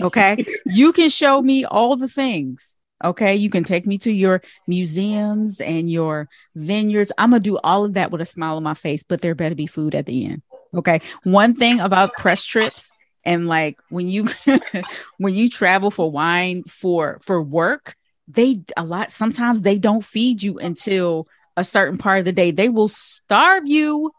Okay? *laughs* you can show me all the things. Okay? You can take me to your museums and your vineyards. I'm going to do all of that with a smile on my face, but there better be food at the end. Okay? One thing about press trips and like when you *laughs* when you travel for wine for for work, they a lot sometimes they don't feed you until a certain part of the day. They will starve you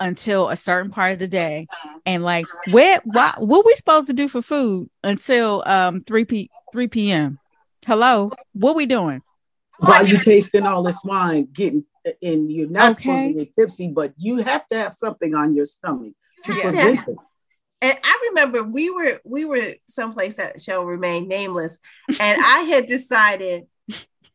until a certain part of the day. And like where what what we supposed to do for food until um 3 p 3 p.m. Hello, what we doing? While you tasting all this wine, getting and you're not okay. supposed to get tipsy, but you have to have something on your stomach to prevent it and I remember we were we were someplace that shall remain nameless, and I had decided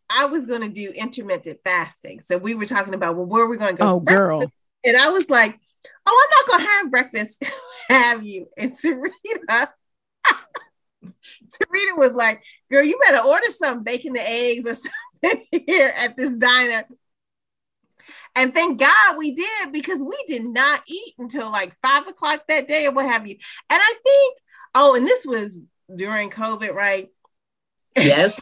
I was going to do intermittent fasting. So we were talking about well, where are we going to go? Oh, girl! And I was like, oh, I'm not going to have breakfast. *laughs* have you? And Serena, Serena *laughs* was like, girl, you better order some bacon the eggs or *laughs* something here at this diner. And thank God we did because we did not eat until like five o'clock that day or what have you. And I think, oh, and this was during COVID, right? Yes.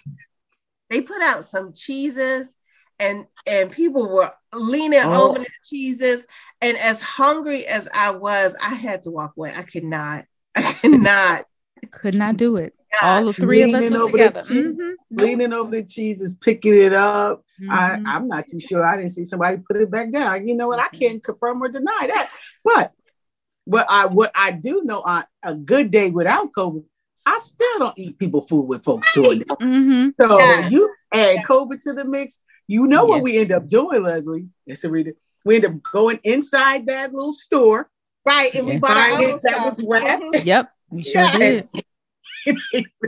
they put out some cheeses and and people were leaning oh. over the cheeses. And as hungry as I was, I had to walk away. I could not, I could *laughs* not. Could not do it. All the three of us were together. Mm-hmm. Leaning over the cheeses, picking it up. Mm-hmm. I, I'm not too sure. I didn't see somebody put it back down. You know what? I can't confirm or deny that. But but I what I do know on a good day without COVID, I still don't eat people food with folks doing it. Mm-hmm. So yeah. you add. COVID to the mix, you know yeah. what we end up doing, Leslie. Yes, Rita. We end up going inside that little store. Right. And we bought it that was wrapped. Mm-hmm. Yep. We sure yes. did.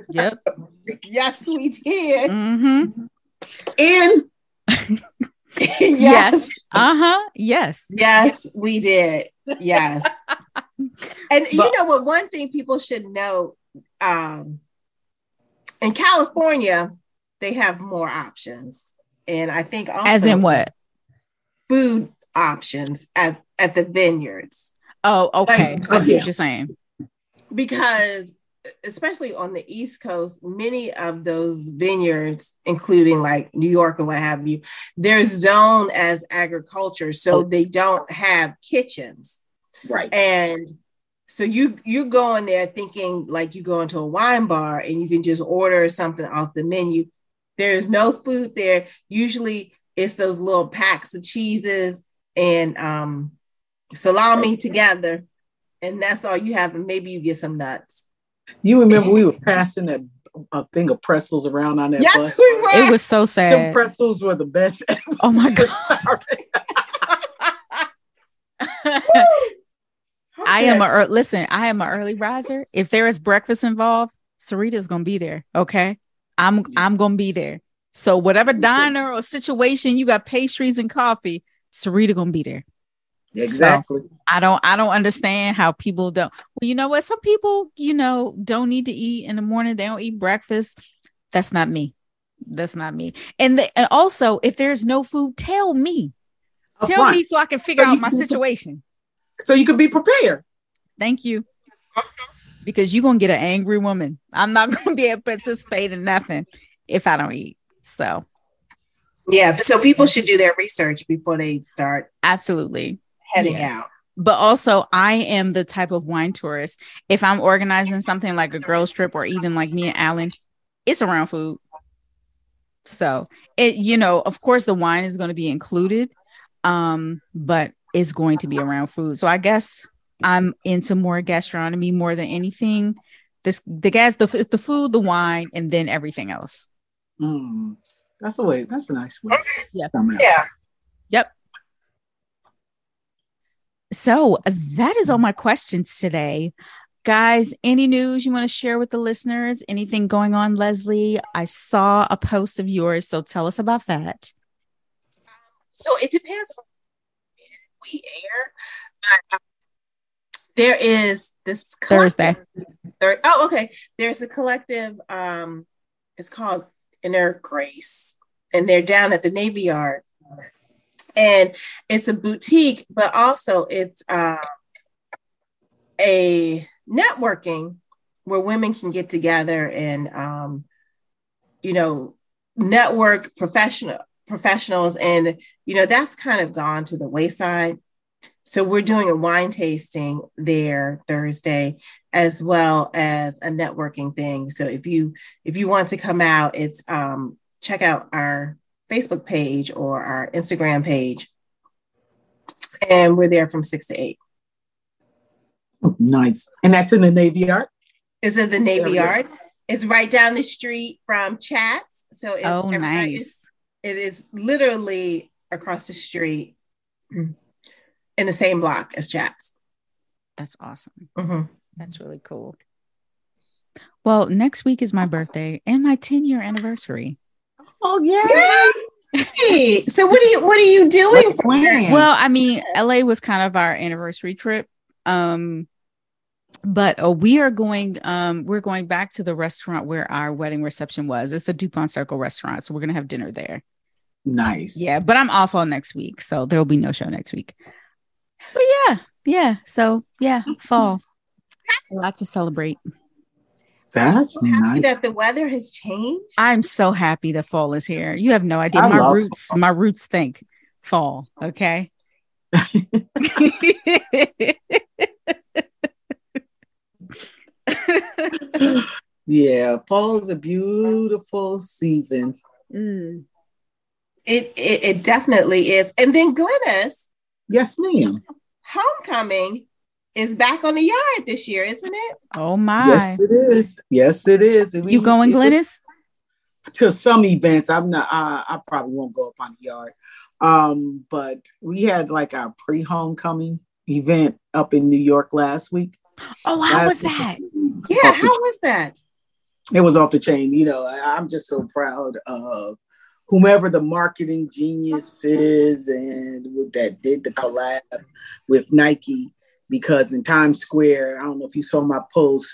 yep. *laughs* Yes, we did. Mm-hmm. And *laughs* yes. yes. Uh-huh. Yes. Yes, we did. Yes. *laughs* and but, you know what? One thing people should know um, in California, they have more options. And I think also as in what? Food options at, at the vineyards. Oh, okay. Like, I see what you're saying. Because especially on the East Coast, many of those vineyards, including like New York and what have you, they're zoned as agriculture, so oh. they don't have kitchens. Right. And so you you go in there thinking like you go into a wine bar and you can just order something off the menu. There's no food there. Usually it's those little packs of cheeses and um salami together, and that's all you have. And maybe you get some nuts You remember we were passing that a thing of pretzels around on that Yes, bus? we were. It was so Them sad. pretzels were the best. *laughs* Oh my god. I am a ear- listen. I am an early riser. If there is breakfast involved, Sarita's gonna be there. Okay, I'm I'm gonna be there. So whatever diner or situation you got pastries and coffee, Sarita gonna be there. exactly. I don't I don't understand how people don't. Well, you know what? Some people, you know, don't need to eat in the morning. They don't eat breakfast. That's not me. That's not me. And the, and also, if there's no food, tell me. Up Tell front. me so I can figure So out my can- situation. so you can be prepared. Thank you. Because you're gonna get an angry woman. I'm not *laughs* gonna be able to participate in nothing if I don't eat. So Yeah, so people should do their research before they start absolutely. heading Yeah. out. But also I am the type of wine tourist. If I'm organizing something like a girls trip or even like me and Alan, it's around food. So it, you know, of course the wine is going to be included. Um, but it's going to be around food. So I guess I'm into more gastronomy more than anything. This the gas, the the food, the wine, and then everything else. Mm, that's a way. That's a nice way. Yeah. Yeah. Yep. So that is all my questions today. Guys, any news you want to share with the listeners? Anything going on, Leslie? I saw a post of yours, so tell us about that. So it depends on when we air. But um, there is this Thursday. oh, okay. There's a collective. Um, it's called Inner Grace, and they're down at the Navy Yard, and it's a boutique, but also it's uh, a networking where women can get together and um, you know network professional professionals and you know that's kind of gone to the wayside so we're doing a wine tasting there thursday as well as a networking thing so if you if you want to come out it's um check out our facebook page or our instagram page and we're there from six to eight Nice. And that's in the Navy Yard. is in the navy There we go. yard it's right down the street from chats so if Oh, everybody is- nice. It is literally across the street in the same block as Chats. That's awesome. Mhm. That's really cool. Well, next week is my birthday and my 10 year anniversary. Oh yeah. Hey, so what are you what are you doing? Well, I mean, LA was kind of our anniversary trip. Um, but uh, we are going um we're going back to the restaurant where our wedding reception was. It's a DuPont Circle restaurant, so we're gonna have dinner there. nice. Yeah, but I'm off all next week, so there will be no show next week. But yeah, yeah. So yeah, fall. A lot to celebrate. That's so happy nice. that the weather has changed. I'm so happy that fall is here. You have no idea. I my love roots, my roots think fall. Okay. *laughs* yeah, fall is a beautiful season. Mm. It, it it definitely is. And then Glynis Yes, ma'am. Homecoming is back on the yard this year, isn't it? Oh my! Yes, it is. Yes, it is. We- you going, it- Glynis? to some events. I'm not. I, I probably won't go up on the yard. Um, but we had like our pre-homecoming event up in New York last week. Oh, how was Last week. that? Yeah, how was that? it was off the chain. You know, I, I'm just so proud of whomever the marketing genius is and that did the collab with Nike because in Times Square, I don't know if you saw my post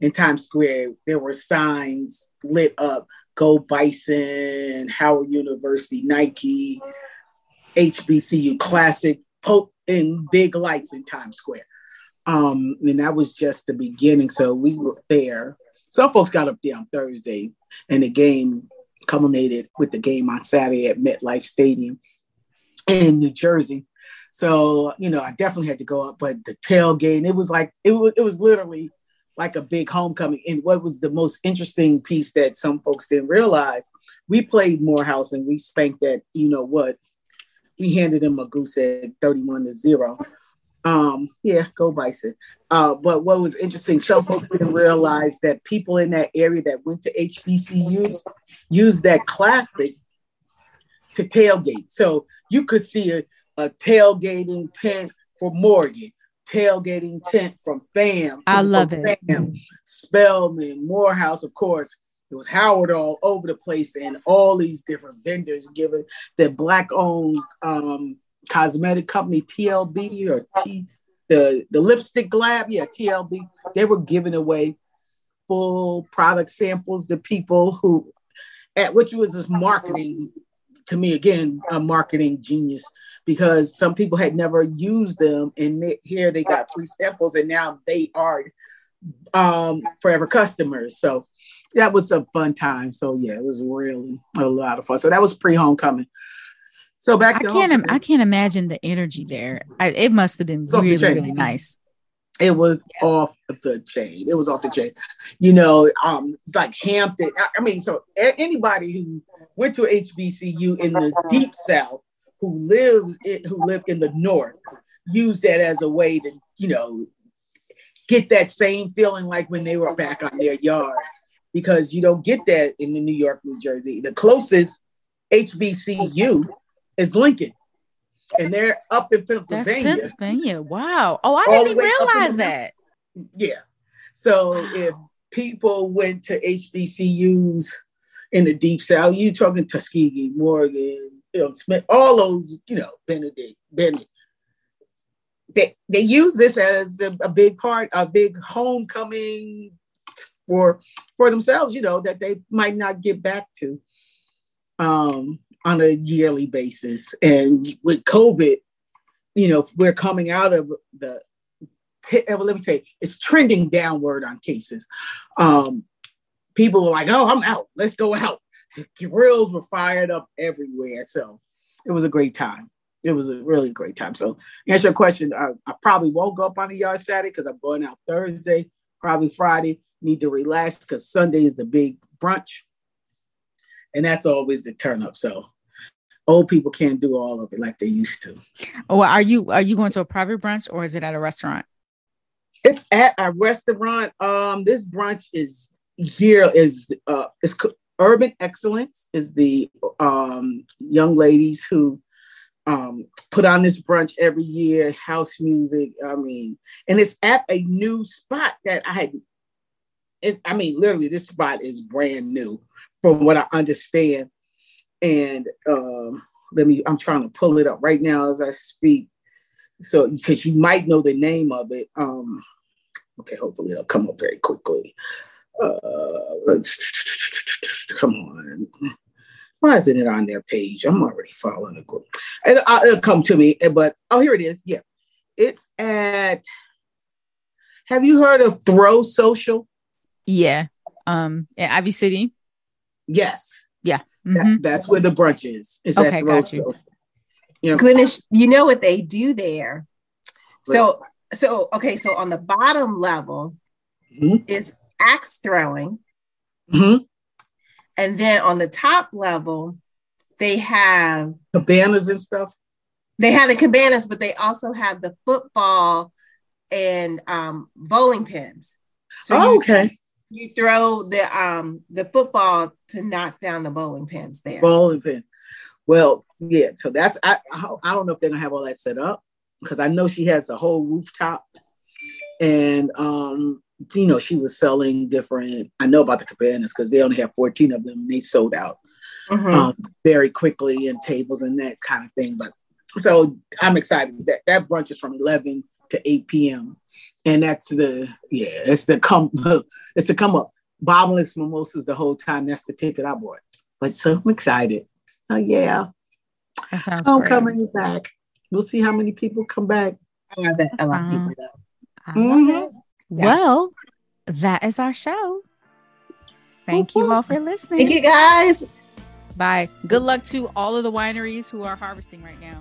in Times Square, there were signs lit up Go Bison, Howard University, Nike, HBCU Classic, po- in big lights in Times Square. Um, and that was just the beginning. So we were there. Some folks got up there on Thursday, and the game culminated with the game on Saturday at MetLife Stadium in New Jersey. So you know, I definitely had to go up, but the tailgate, it was like it was it was literally like a big homecoming. And what was the most interesting piece that some folks didn't realize, we played Morehouse and we spanked that, you know what, we handed them a goose at 31 to 0. Um, yeah, go bison. Uh, but what was interesting, some folks didn't realize that people in that area that went to HBCUs used that classic to tailgate. So you could see a, a tailgating tent for Morgan, tailgating tent from FAM. I love it. FAM, Spelman, Morehouse, of course. It was Howard all over the place, and all these different vendors giving the black-owned um, cosmetic company TLB or T the the lipstick lab, yeah, TLB. They were giving away full product samples to people who, at which was just marketing to me again a marketing genius because some people had never used them and here they got free samples and now they are um forever customers. So that was a fun time. So yeah it was really a lot of fun. So that was pre-homecoming so back I can't Im- I can't imagine the energy there. I, it must have been really really nice. It was yeah. off the chain. It was off the chain. You know, um, it's like Hampton. I, I mean, so anybody who went to HBCU in the deep South, who lives in, who lived in the North, used that as a way to, you know, get that same feeling like when they were back on their yards, because you don't get that in the New York, New Jersey. The closest HBCU is Lincoln. And they're up in Pennsylvania. That's Pennsylvania. Wow. Oh, I didn't realize that. Yeah. So wow. if people went to HBCUs in the deep south, you're talking Tuskegee, Morgan, you know, Smith, all those, you know, Benedict, Bennett. They, they use this as a, a big part, a big homecoming for for themselves, you know, that they might not get back to. Um, on a yearly basis. And with COVID, you know, we're coming out of the, well, let me say, it's trending downward on cases. Um, people were like, oh, I'm out. Let's go out. *laughs* Grills were fired up everywhere. So it was a great time. It was a really great time. So, answer your question, I, I probably won't go up on the yard Saturday because I'm going out Thursday, probably Friday. Need to relax because Sunday is the big brunch and that's always the turn up. So old people can't do all of it like they used to. Oh, are you are you going to a private brunch or is it at a restaurant? It's at a restaurant. Um, this brunch is here is uh it's Urban Excellence is the um young ladies who um put on this brunch every year, house music. I mean, and it's at a new spot that I had. It, I mean, literally, this spot is brand new from what I understand. And um, let me, I'm trying to pull it up right now as I speak. So, because you might know the name of it. Um, okay, hopefully it'll come up very quickly. Uh, come on. Why isn't it on their page? I'm already following the group. And uh, it'll come to me, but oh, here it is. Yeah. It's at, have you heard of Throw Social? Yeah. Um, at Ivy City. Yes. Yeah. Mm-hmm. That, that's where the brunch is. Is okay, got you. Yeah. You know what they do there. So, so okay, so on the bottom level mm-hmm. is axe throwing. Mm-hmm. And then on the top level, they have cabanas and stuff. They have the cabanas, but they also have the football and um, bowling pins. So oh, you, okay you throw the um the football to knock down the bowling pins there. Bowling pin. Well, yeah. So that's I I don't know if they're gonna have all that set up because I know she has the whole rooftop, and um you know she was selling different. I know about the cabanas because they only have fourteen of them. and they sold out mm-hmm. um, very quickly and tables and that kind of thing. But so I'm excited that that brunch is from eleven to 8 p.m. And that's the yeah, it's the come *laughs* it's the come up. Bottomless mimosas the whole time. That's the ticket I bought. But so I'm excited. So yeah. That sounds coming back. We'll see how many people come back. I bet a lot of people mm-hmm. Well, that is our show. Thank you all for listening. Thank you guys. Bye. Good luck to all of the wineries who are harvesting right now.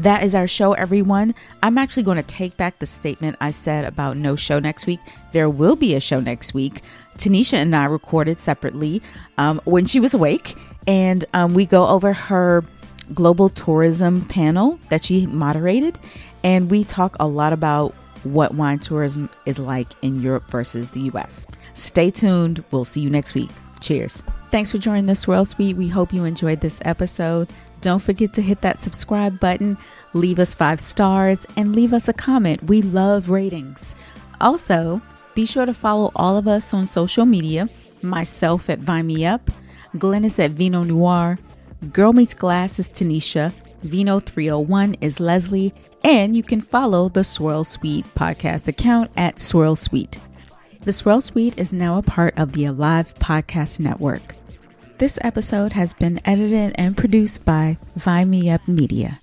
That is our show, everyone. I'm actually going to take back the statement I said about no show next week. There will be a show next week. Tanisha and I recorded separately um, when she was awake, and um, we go over her global tourism panel that she moderated, and we talk a lot about what wine tourism is like in Europe versus the US. Stay tuned. We'll see you next week. Cheers. Thanks for joining the Swirl Suite. We hope you enjoyed this episode. Don't forget to hit that subscribe button, leave us five stars, and leave us a comment. We love ratings. Also, be sure to follow all of us on social media myself at Vine Me Up, Glynis at Vino Noire, Girl Meets Glass is Tanisha, Vino 301 is Leslie, and you can follow the Swirl Suite podcast account at Swirl Suite. The Swirl Suite is now a part of the Alive Podcast Network. This episode has been edited and produced by Vine Me Up Media.